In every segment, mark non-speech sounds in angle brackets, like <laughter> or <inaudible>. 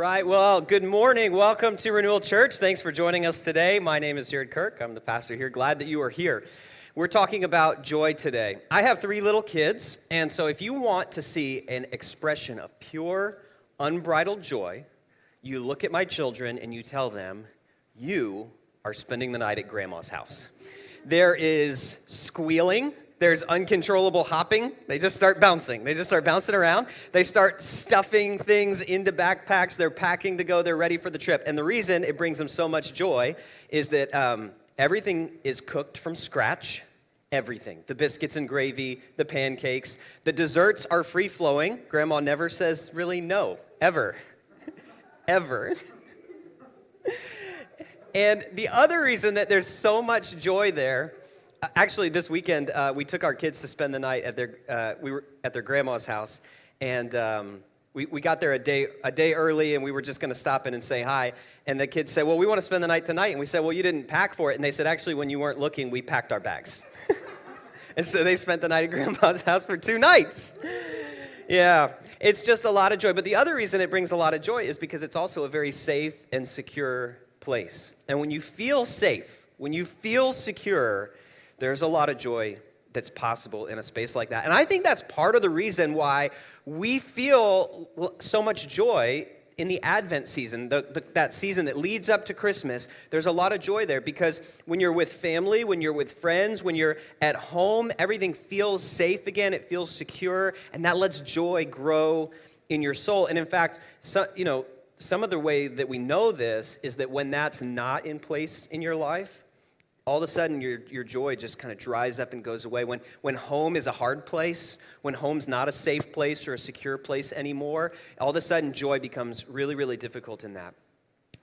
right. Well, good morning. Welcome to Renewal Church. Thanks for joining us today. My name is Jared Kirk. I'm the pastor here. Glad that you are here. We're talking about joy today. I have three little kids, and so if you want to see an expression of pure, unbridled joy, you look at my children and you tell them, You are spending the night at grandma's house. There is squealing, there's uncontrollable hopping. They just start bouncing. They just start bouncing around. They start stuffing things into backpacks. They're packing to go. They're ready for the trip. And the reason it brings them so much joy is that um, everything is cooked from scratch. Everything. The biscuits and gravy, the pancakes. The desserts are free flowing. Grandma never says really no, ever. <laughs> ever. <laughs> and the other reason that there's so much joy there Actually, this weekend uh, we took our kids to spend the night at their uh, we were at their grandma's house, and um, we, we got there a day a day early, and we were just going to stop in and say hi. And the kids said, "Well, we want to spend the night tonight," and we said, "Well, you didn't pack for it." And they said, "Actually, when you weren't looking, we packed our bags." <laughs> and so they spent the night at grandma's <laughs> house for two nights. yeah, it's just a lot of joy. But the other reason it brings a lot of joy is because it's also a very safe and secure place. And when you feel safe, when you feel secure there's a lot of joy that's possible in a space like that. And I think that's part of the reason why we feel so much joy in the Advent season, the, the, that season that leads up to Christmas, there's a lot of joy there because when you're with family, when you're with friends, when you're at home, everything feels safe again, it feels secure, and that lets joy grow in your soul. And in fact, so, you know, some of the way that we know this is that when that's not in place in your life, all of a sudden your, your joy just kind of dries up and goes away. When, when home is a hard place, when home's not a safe place or a secure place anymore, all of a sudden joy becomes really, really difficult in that.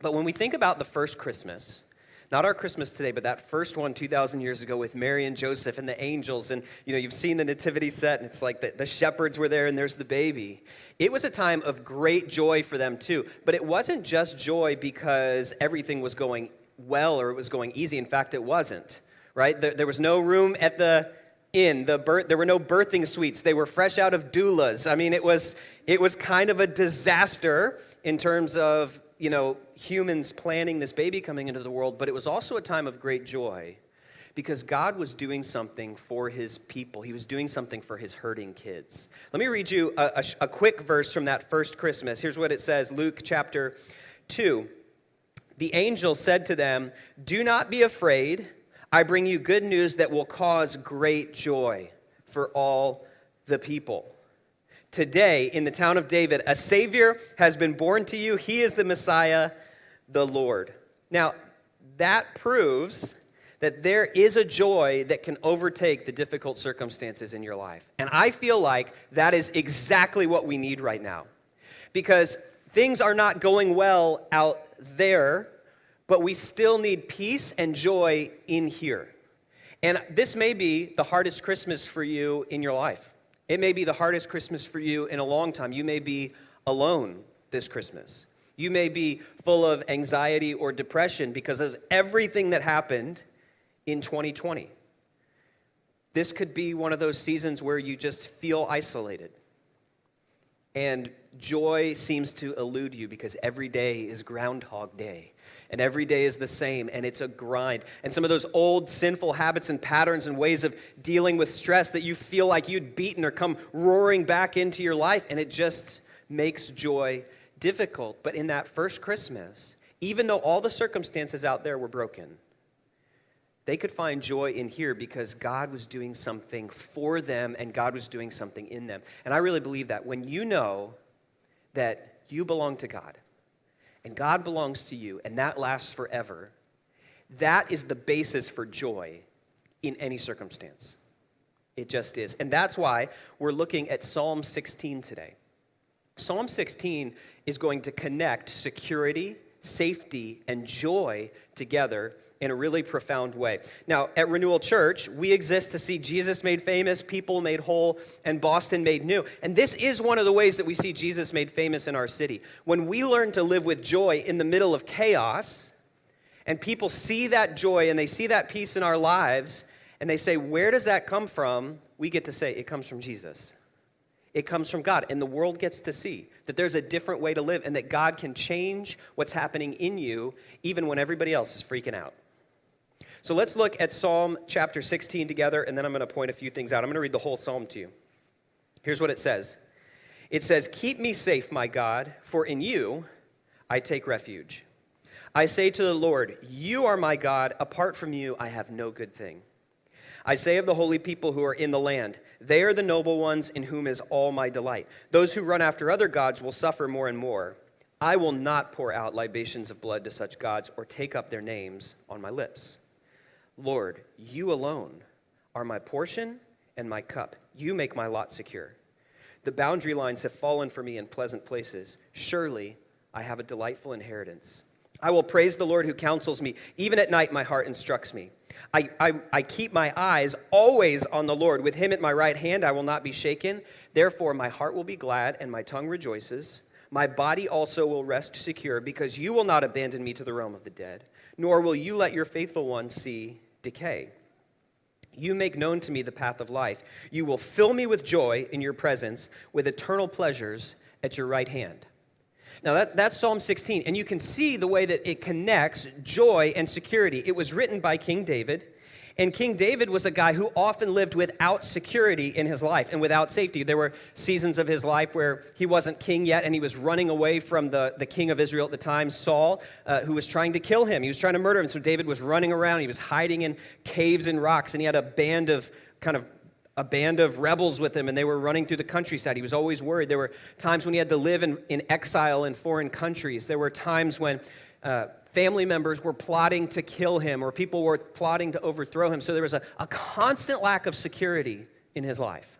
But when we think about the first Christmas, not our Christmas today, but that first one 2,000 years ago with Mary and Joseph and the angels, and you know, you've seen the nativity set, and it's like the, the shepherds were there and there's the baby. It was a time of great joy for them too, but it wasn't just joy because everything was going well or it was going easy. In fact, it wasn't, right? There, there was no room at the inn. The birth, there were no birthing suites. They were fresh out of doulas. I mean, it was, it was kind of a disaster in terms of, you know, humans planning this baby coming into the world, but it was also a time of great joy because God was doing something for his people. He was doing something for his hurting kids. Let me read you a, a, a quick verse from that first Christmas. Here's what it says Luke chapter 2 the angel said to them, Do not be afraid. I bring you good news that will cause great joy for all the people. Today, in the town of David, a Savior has been born to you. He is the Messiah, the Lord. Now, that proves that there is a joy that can overtake the difficult circumstances in your life. And I feel like that is exactly what we need right now. Because things are not going well out there, but we still need peace and joy in here. And this may be the hardest Christmas for you in your life. It may be the hardest Christmas for you in a long time. You may be alone this Christmas. You may be full of anxiety or depression because of everything that happened in 2020. This could be one of those seasons where you just feel isolated. And joy seems to elude you because every day is Groundhog Day and every day is the same and it's a grind. And some of those old sinful habits and patterns and ways of dealing with stress that you feel like you'd beaten or come roaring back into your life, and it just makes joy difficult. But in that first Christmas, even though all the circumstances out there were broken, they could find joy in here because God was doing something for them and God was doing something in them. And I really believe that when you know that you belong to God, and God belongs to you, and that lasts forever, that is the basis for joy in any circumstance. It just is. And that's why we're looking at Psalm 16 today. Psalm 16 is going to connect security, safety, and joy together in a really profound way. Now, at Renewal Church, we exist to see Jesus made famous, people made whole, and Boston made new. And this is one of the ways that we see Jesus made famous in our city. When we learn to live with joy in the middle of chaos, and people see that joy and they see that peace in our lives, and they say, Where does that come from? We get to say, It comes from Jesus. It comes from God, and the world gets to see that there's a different way to live and that God can change what's happening in you even when everybody else is freaking out. So let's look at Psalm chapter 16 together, and then I'm going to point a few things out. I'm going to read the whole psalm to you. Here's what it says It says, Keep me safe, my God, for in you I take refuge. I say to the Lord, You are my God. Apart from you, I have no good thing. I say of the holy people who are in the land, They are the noble ones in whom is all my delight. Those who run after other gods will suffer more and more. I will not pour out libations of blood to such gods or take up their names on my lips. Lord, you alone are my portion and my cup. You make my lot secure. The boundary lines have fallen for me in pleasant places. Surely I have a delightful inheritance. I will praise the Lord who counsels me. Even at night, my heart instructs me. I, I, I, keep my eyes always on the Lord. With him at my right hand, I will not be shaken. Therefore, my heart will be glad and my tongue rejoices. My body also will rest secure, because you will not abandon me to the realm of the dead, nor will you let your faithful one see decay. You make known to me the path of life. You will fill me with joy in your presence, with eternal pleasures at your right hand. Now, that, that's Psalm 16, and you can see the way that it connects joy and security. It was written by King David, and King David was a guy who often lived without security in his life and without safety. There were seasons of his life where he wasn't king yet, and he was running away from the, the king of Israel at the time, Saul, uh, who was trying to kill him. He was trying to murder him. So David was running around, he was hiding in caves and rocks, and he had a band of kind of a band of rebels with him and they were running through the countryside. He was always worried. There were times when he had to live in, in exile in foreign countries. There were times when uh, family members were plotting to kill him or people were plotting to overthrow him. So there was a, a constant lack of security in his life.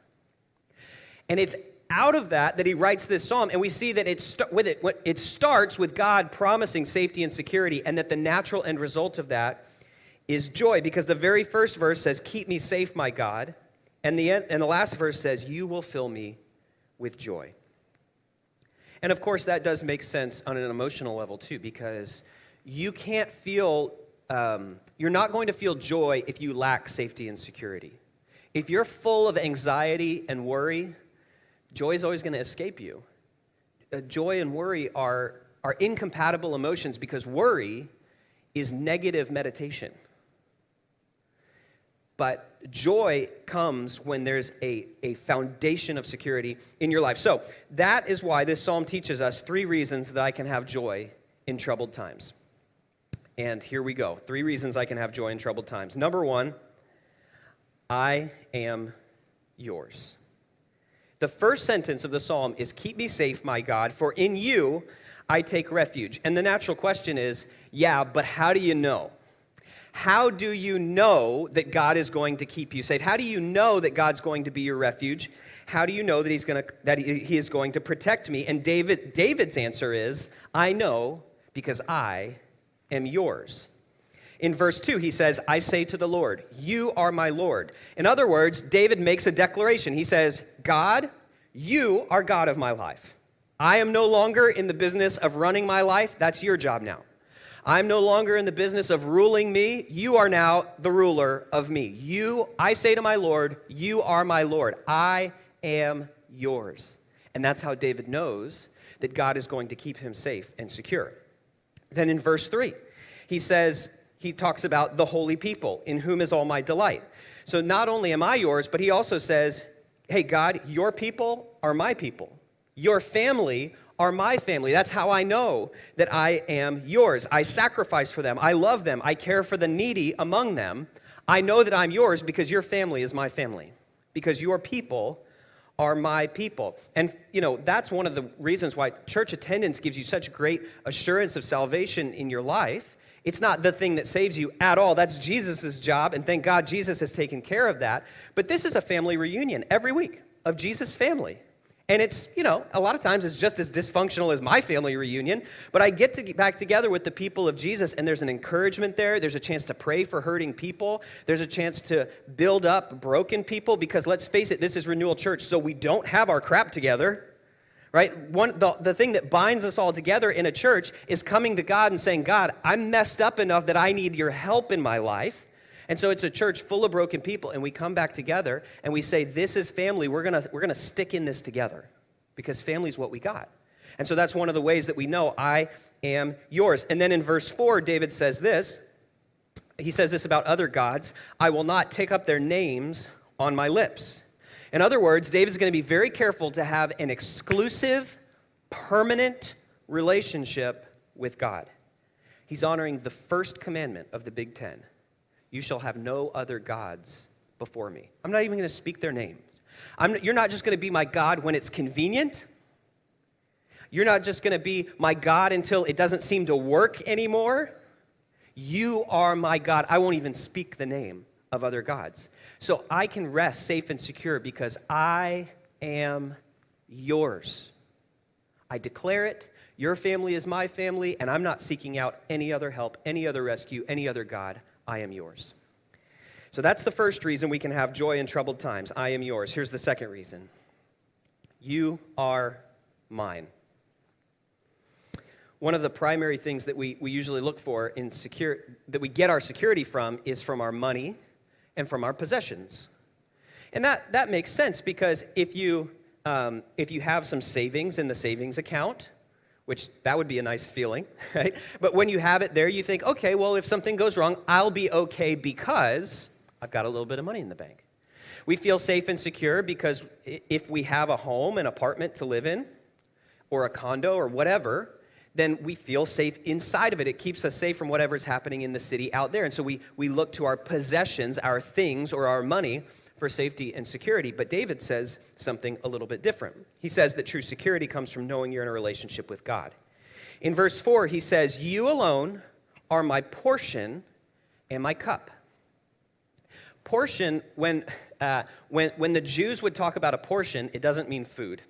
And it's out of that that he writes this psalm and we see that it st- with it it starts with God promising safety and security and that the natural end result of that is joy because the very first verse says keep me safe my God and the, end, and the last verse says, You will fill me with joy. And of course, that does make sense on an emotional level too, because you can't feel, um, you're not going to feel joy if you lack safety and security. If you're full of anxiety and worry, joy is always going to escape you. Uh, joy and worry are, are incompatible emotions because worry is negative meditation. But joy comes when there's a, a foundation of security in your life. So that is why this psalm teaches us three reasons that I can have joy in troubled times. And here we go three reasons I can have joy in troubled times. Number one, I am yours. The first sentence of the psalm is Keep me safe, my God, for in you I take refuge. And the natural question is, yeah, but how do you know? How do you know that God is going to keep you safe? How do you know that God's going to be your refuge? How do you know that he's going to that he is going to protect me? And David David's answer is, I know because I am yours. In verse 2, he says, I say to the Lord, You are my Lord. In other words, David makes a declaration. He says, God, you are God of my life. I am no longer in the business of running my life. That's your job now. I'm no longer in the business of ruling me. You are now the ruler of me. You, I say to my Lord, you are my Lord. I am yours. And that's how David knows that God is going to keep him safe and secure. Then in verse 3, he says, he talks about the holy people, in whom is all my delight. So not only am I yours, but he also says, hey, God, your people are my people. Your family are my family. That's how I know that I am yours. I sacrifice for them. I love them. I care for the needy among them. I know that I'm yours because your family is my family, because your people are my people. And, you know, that's one of the reasons why church attendance gives you such great assurance of salvation in your life. It's not the thing that saves you at all. That's Jesus' job, and thank God Jesus has taken care of that. But this is a family reunion every week of Jesus' family. And it's, you know, a lot of times it's just as dysfunctional as my family reunion, but I get to get back together with the people of Jesus, and there's an encouragement there. There's a chance to pray for hurting people. There's a chance to build up broken people, because let's face it, this is Renewal Church, so we don't have our crap together. Right? One, the, the thing that binds us all together in a church is coming to God and saying, God, I'm messed up enough that I need your help in my life. And so it's a church full of broken people, and we come back together and we say, This is family. We're gonna, we're gonna stick in this together because family's what we got. And so that's one of the ways that we know I am yours. And then in verse 4, David says this he says this about other gods I will not take up their names on my lips. In other words, David's going to be very careful to have an exclusive, permanent relationship with God. He's honoring the first commandment of the Big Ten You shall have no other gods before me. I'm not even going to speak their names. I'm, you're not just going to be my God when it's convenient. You're not just going to be my God until it doesn't seem to work anymore. You are my God. I won't even speak the name of other gods. So I can rest safe and secure because I am yours. I declare it. Your family is my family, and I'm not seeking out any other help, any other rescue, any other God. I am yours. So that's the first reason we can have joy in troubled times. I am yours. Here's the second reason you are mine. One of the primary things that we, we usually look for in secure, that we get our security from is from our money and from our possessions. And that, that makes sense because if you, um, if you have some savings in the savings account, which that would be a nice feeling, <laughs> right? But when you have it there, you think, okay, well, if something goes wrong, I'll be okay because I've got a little bit of money in the bank. We feel safe and secure because if we have a home, an apartment to live in, or a condo, or whatever, then we feel safe inside of it. It keeps us safe from whatever's happening in the city out there. And so we, we look to our possessions, our things, or our money for safety and security. But David says something a little bit different. He says that true security comes from knowing you're in a relationship with God. In verse 4, he says, You alone are my portion and my cup. Portion, when, uh, when, when the Jews would talk about a portion, it doesn't mean food.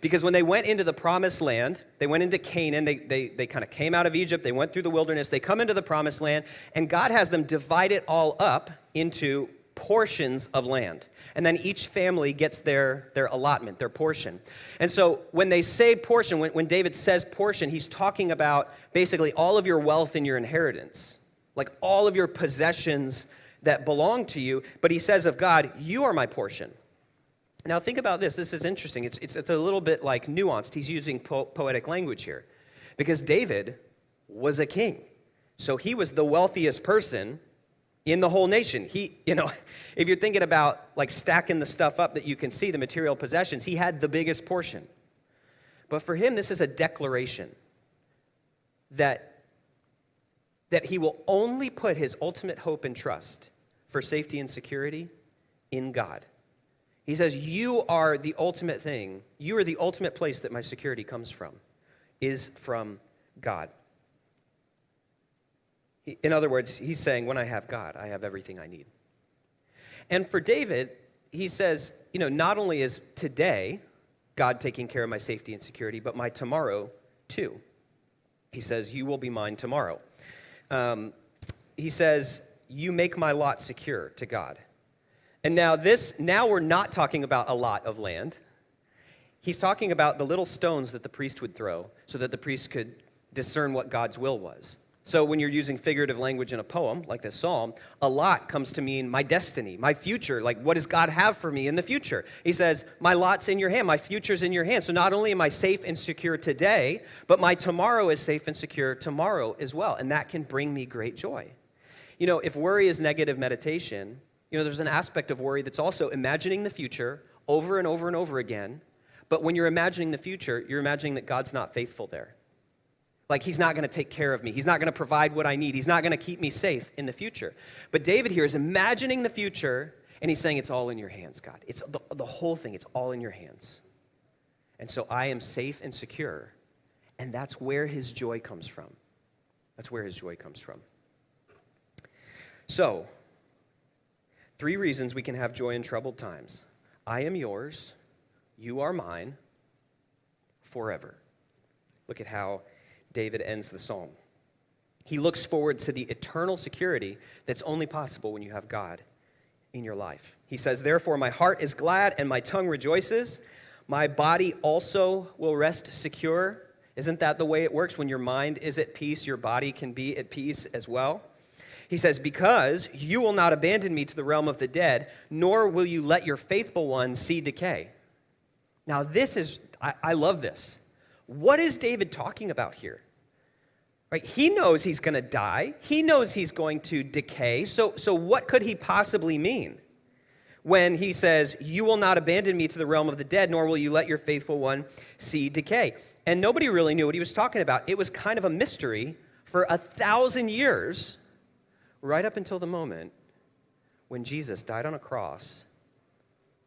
Because when they went into the promised land, they went into Canaan, they, they, they kind of came out of Egypt, they went through the wilderness, they come into the promised land, and God has them divide it all up into portions of land. And then each family gets their, their allotment, their portion. And so when they say portion, when, when David says portion, he's talking about basically all of your wealth and your inheritance, like all of your possessions that belong to you. But he says of God, You are my portion. Now, think about this. This is interesting. It's, it's, it's a little bit like nuanced. He's using po- poetic language here because David was a king. So he was the wealthiest person in the whole nation. He, you know, <laughs> if you're thinking about like stacking the stuff up that you can see, the material possessions, he had the biggest portion. But for him, this is a declaration that, that he will only put his ultimate hope and trust for safety and security in God. He says, You are the ultimate thing. You are the ultimate place that my security comes from, is from God. In other words, he's saying, When I have God, I have everything I need. And for David, he says, You know, not only is today God taking care of my safety and security, but my tomorrow too. He says, You will be mine tomorrow. Um, he says, You make my lot secure to God. And now this now we're not talking about a lot of land. He's talking about the little stones that the priest would throw so that the priest could discern what God's will was. So when you're using figurative language in a poem like this psalm, a lot comes to mean my destiny, my future, like what does God have for me in the future? He says, "My lot's in your hand, my future's in your hand." So not only am I safe and secure today, but my tomorrow is safe and secure tomorrow as well, and that can bring me great joy. You know, if worry is negative meditation, you know, there's an aspect of worry that's also imagining the future over and over and over again. But when you're imagining the future, you're imagining that God's not faithful there. Like, he's not going to take care of me. He's not going to provide what I need. He's not going to keep me safe in the future. But David here is imagining the future, and he's saying, It's all in your hands, God. It's the, the whole thing, it's all in your hands. And so I am safe and secure. And that's where his joy comes from. That's where his joy comes from. So, Three reasons we can have joy in troubled times I am yours, you are mine, forever. Look at how David ends the psalm. He looks forward to the eternal security that's only possible when you have God in your life. He says, Therefore, my heart is glad and my tongue rejoices. My body also will rest secure. Isn't that the way it works? When your mind is at peace, your body can be at peace as well. He says, Because you will not abandon me to the realm of the dead, nor will you let your faithful one see decay. Now, this is, I, I love this. What is David talking about here? Right? He knows he's going to die. He knows he's going to decay. So, so what could he possibly mean when he says, You will not abandon me to the realm of the dead, nor will you let your faithful one see decay? And nobody really knew what he was talking about. It was kind of a mystery for a thousand years, right up until the moment when Jesus died on a cross.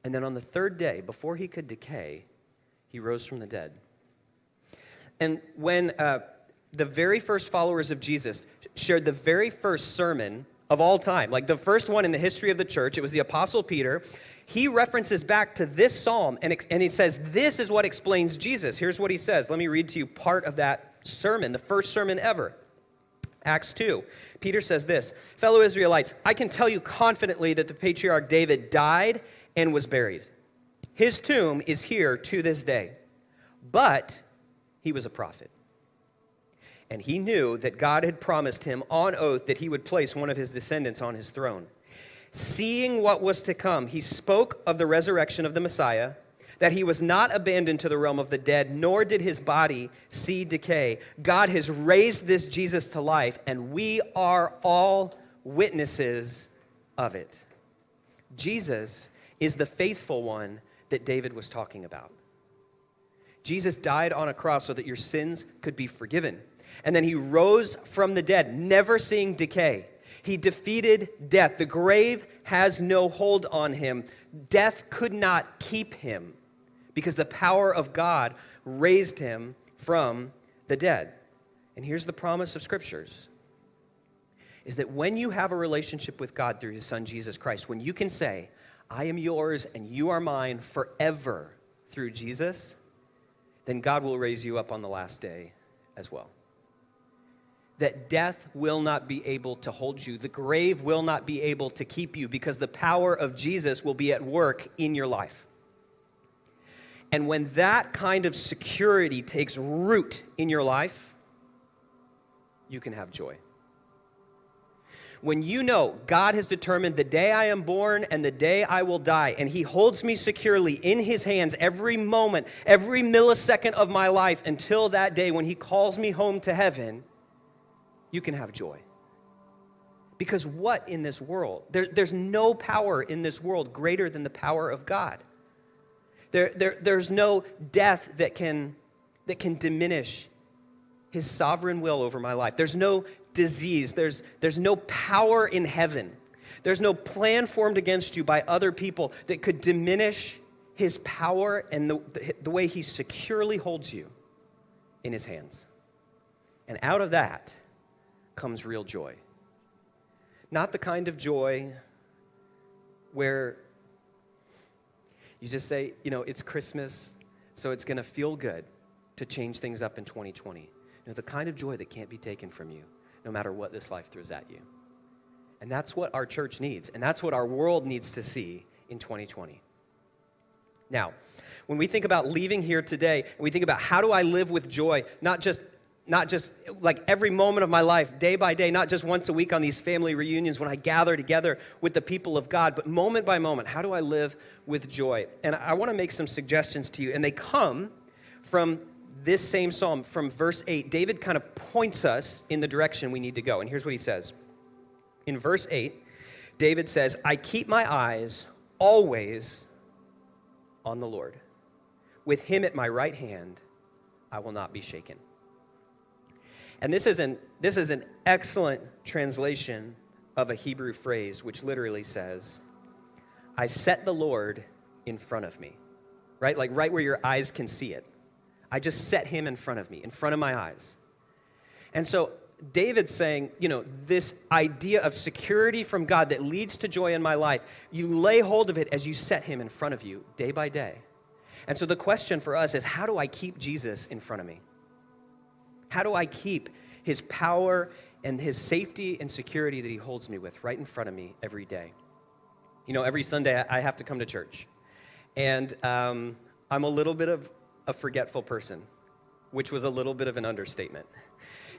And then on the third day, before he could decay, he rose from the dead. And when uh, the very first followers of Jesus shared the very first sermon of all time, like the first one in the history of the church, it was the Apostle Peter. He references back to this psalm and, and he says, This is what explains Jesus. Here's what he says. Let me read to you part of that sermon, the first sermon ever. Acts 2. Peter says this Fellow Israelites, I can tell you confidently that the patriarch David died and was buried. His tomb is here to this day. But he was a prophet. And he knew that God had promised him on oath that he would place one of his descendants on his throne. Seeing what was to come, he spoke of the resurrection of the Messiah, that he was not abandoned to the realm of the dead, nor did his body see decay. God has raised this Jesus to life, and we are all witnesses of it. Jesus is the faithful one that David was talking about. Jesus died on a cross so that your sins could be forgiven. And then he rose from the dead, never seeing decay. He defeated death. The grave has no hold on him. Death could not keep him because the power of God raised him from the dead. And here's the promise of scriptures is that when you have a relationship with God through his son Jesus Christ, when you can say, I am yours and you are mine forever through Jesus, then God will raise you up on the last day as well. That death will not be able to hold you, the grave will not be able to keep you because the power of Jesus will be at work in your life. And when that kind of security takes root in your life, you can have joy when you know God has determined the day I am born and the day I will die, and He holds me securely in His hands every moment, every millisecond of my life until that day when He calls me home to heaven, you can have joy. Because what in this world? There, there's no power in this world greater than the power of God. There, there, there's no death that can, that can diminish his sovereign will over my life. There's no disease. There's, there's no power in heaven. There's no plan formed against you by other people that could diminish his power and the, the, the way he securely holds you in his hands. And out of that comes real joy. Not the kind of joy where you just say, you know, it's Christmas, so it's going to feel good to change things up in 2020. You know, the kind of joy that can't be taken from you no matter what this life throws at you. And that's what our church needs, and that's what our world needs to see in 2020. Now, when we think about leaving here today, we think about how do I live with joy, not just not just like every moment of my life, day by day, not just once a week on these family reunions when I gather together with the people of God, but moment by moment, how do I live with joy? And I want to make some suggestions to you, and they come from this same psalm from verse 8, David kind of points us in the direction we need to go. And here's what he says. In verse 8, David says, I keep my eyes always on the Lord. With him at my right hand, I will not be shaken. And this is an, this is an excellent translation of a Hebrew phrase, which literally says, I set the Lord in front of me. Right? Like right where your eyes can see it. I just set him in front of me, in front of my eyes. And so David's saying, you know, this idea of security from God that leads to joy in my life, you lay hold of it as you set him in front of you day by day. And so the question for us is how do I keep Jesus in front of me? How do I keep his power and his safety and security that he holds me with right in front of me every day? You know, every Sunday I have to come to church. And um, I'm a little bit of a forgetful person, which was a little bit of an understatement.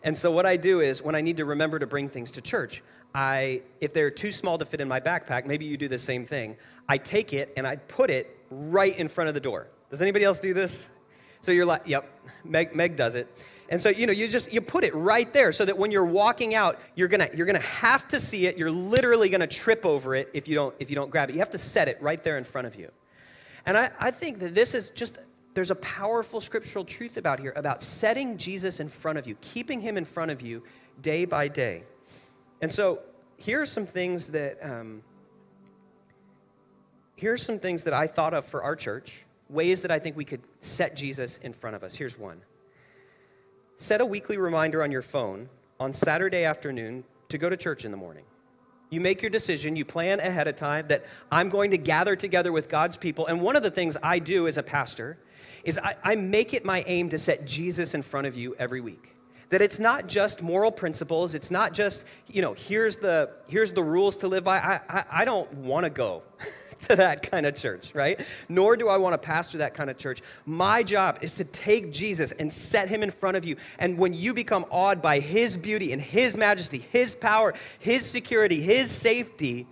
And so, what I do is when I need to remember to bring things to church, I, if they're too small to fit in my backpack, maybe you do the same thing. I take it and I put it right in front of the door. Does anybody else do this? So you're like, yep, Meg, Meg does it. And so, you know, you just, you put it right there so that when you're walking out, you're gonna, you're gonna have to see it. You're literally gonna trip over it if you don't, if you don't grab it. You have to set it right there in front of you. And I, I think that this is just, there's a powerful scriptural truth about here about setting Jesus in front of you, keeping him in front of you day by day. And so here are some things that, um, here are some things that I thought of for our church, ways that I think we could set Jesus in front of us. Here's one. Set a weekly reminder on your phone on Saturday afternoon to go to church in the morning. You make your decision, you plan ahead of time that I'm going to gather together with God's people. And one of the things I do as a pastor is I, I, make it my aim to set Jesus in front of you every week. That it's not just moral principles, it's not just, you know, here's the, here's the rules to live by. I, I, I don't want to go. <laughs> <laughs> to that kind of church, right? Nor do I want to pastor that kind of church. My job is to take Jesus and set him in front of you. And when you become awed by his beauty and his majesty, his power, his security, his safety,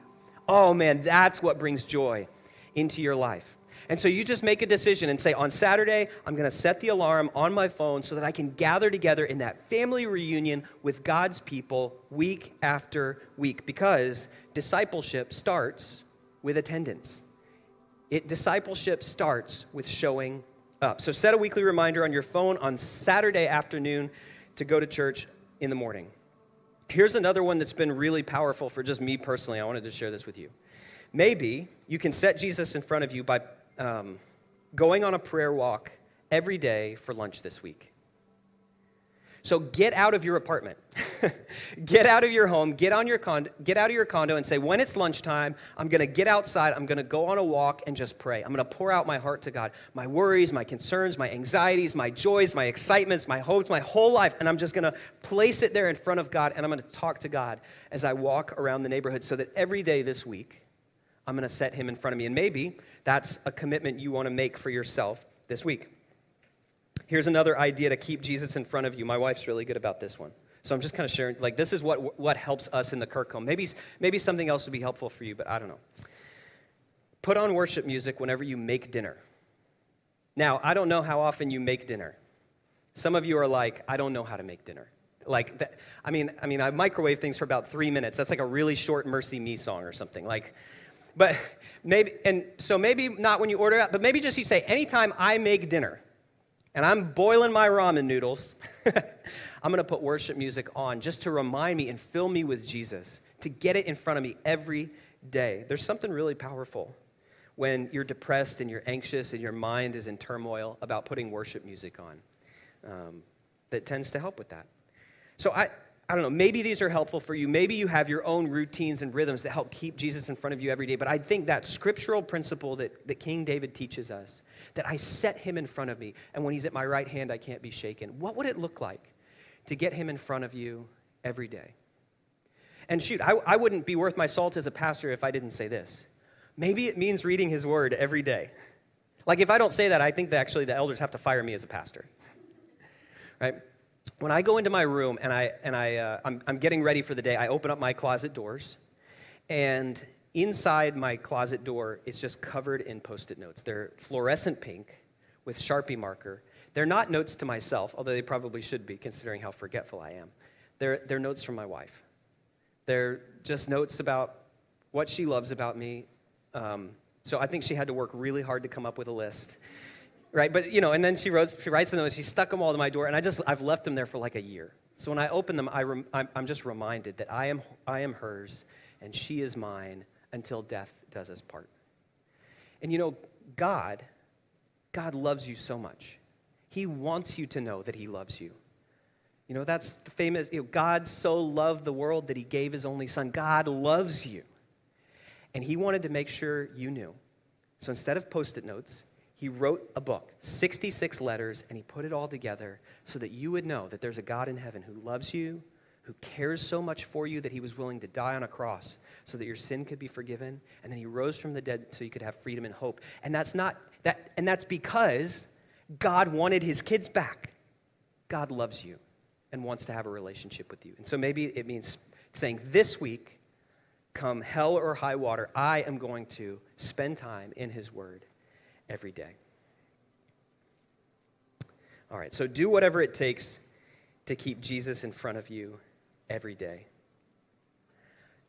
oh man, that's what brings joy into your life. And so you just make a decision and say, on Saturday, I'm going to set the alarm on my phone so that I can gather together in that family reunion with God's people week after week. Because discipleship starts with attendance. It, discipleship starts with showing up. So set a weekly reminder on your phone on Saturday afternoon to go to church in the morning. Here's another one that's been really powerful for just me personally. I wanted to share this with you. Maybe you can set Jesus in front of you by um, going on a prayer walk every day for lunch this week. So get out of your apartment. <laughs> get out of your home, get on your condo, get out of your condo and say, when it's lunchtime, I'm gonna get outside, I'm gonna go on a walk and just pray. I'm gonna pour out my heart to God. My worries, my concerns, my anxieties, my joys, my excitements, my hopes, my whole life. And I'm just gonna place it there in front of God and I'm gonna talk to God as I walk around the neighborhood so that every day this week, I'm gonna set him in front of me. And maybe that's a commitment you wanna make for yourself this week. Here's another idea to keep Jesus in front of you. My wife's really good about this one. So I'm just kind of sharing, like, this is what, what helps us in the Kirk home. Maybe, maybe something else would be helpful for you, but I don't know. Put on worship music whenever you make dinner. Now, I don't know how often you make dinner. Some of you are like, I don't know how to make dinner. Like, that, I mean, I mean, I microwave things for about three minutes. That's like a really short MercyMe song or something. Like, but maybe, and so maybe not when you order out, but maybe just you say, anytime I make dinner, and I'm boiling my ramen noodles, <laughs> I'm to put worship music on just to remind me and fill me with Jesus, to get it in front of me every day. There's something really powerful when you're depressed and you're anxious and your mind is in turmoil about putting worship music on um, that tends to help with that. So I, I don't know, maybe these are helpful for you. Maybe you have your own routines and rhythms that help keep Jesus in front of you every day. But I think that scriptural principle that, that King David teaches us, that I set him in front of me, and when he's at my right hand, I can't be shaken. What would it look like to get him in front of you every day? And shoot, I, I wouldn't be worth my salt as a pastor if I didn't say this. Maybe it means reading his word every day. Like if I don't say that, I think that actually the elders have to fire me as a pastor. Right? When I go into my room and, I, and I, uh, I'm, I'm getting ready for the day, I open up my closet doors, and inside my closet door, it's just covered in post it notes. They're fluorescent pink with Sharpie marker. They're not notes to myself, although they probably should be, considering how forgetful I am. They're, they're notes from my wife. They're just notes about what she loves about me. Um, so I think she had to work really hard to come up with a list right? But you know, and then she wrote, she writes them and she stuck them all to my door, and I just I've left them there for like a year. So when I open them, I rem, I'm, I'm just reminded that I am I am hers, and she is mine until death does us part. And you know, God, God loves you so much. He wants you to know that He loves you. You know, that's the famous, you know, God so loved the world that He gave His only Son. God loves you. And He wanted to make sure you knew. So instead of post it notes, he wrote a book, 66 letters, and he put it all together so that you would know that there's a God in heaven who loves you, who cares so much for you that he was willing to die on a cross so that your sin could be forgiven, and then he rose from the dead so you could have freedom and hope. And that's not that and that's because God wanted his kids back. God loves you and wants to have a relationship with you. And so maybe it means saying, This week, come hell or high water, I am going to spend time in His Word every day. All right, so do whatever it takes to keep Jesus in front of you every day.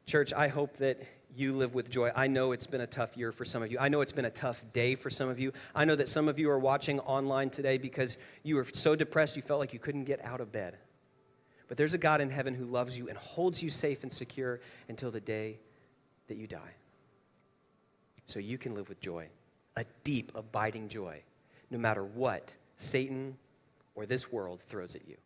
Church, I hope that you live with joy. I know it's been a tough year for some of you. I know it's been a tough day for some of you. I know that some of you are watching online today because you were so depressed you felt like you couldn't get out of bed. But there's a God in heaven who loves you and holds you safe and secure until the day that you die. So you can live with joy, a deep, abiding joy, no matter what Satan or this world throws at you.